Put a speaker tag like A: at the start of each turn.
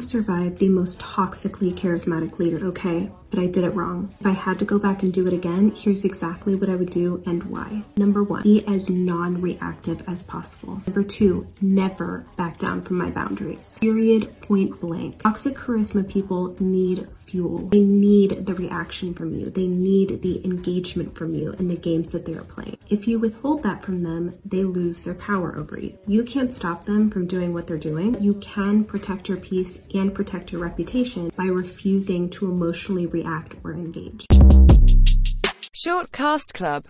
A: have survived the most toxically charismatic leader, okay? But I did it wrong. If I had to go back and do it again, here's exactly what I would do and why. Number one, be as non reactive as possible. Number two, never back down from my boundaries. Period, point blank. Toxic charisma people need fuel. They need the reaction from you. They need the engagement from you in the games that they are playing. If you withhold that from them, they lose their power over you. You can't stop them from doing what they're doing. You can protect your peace and protect your reputation by refusing to emotionally react or engage.
B: Shortcast Club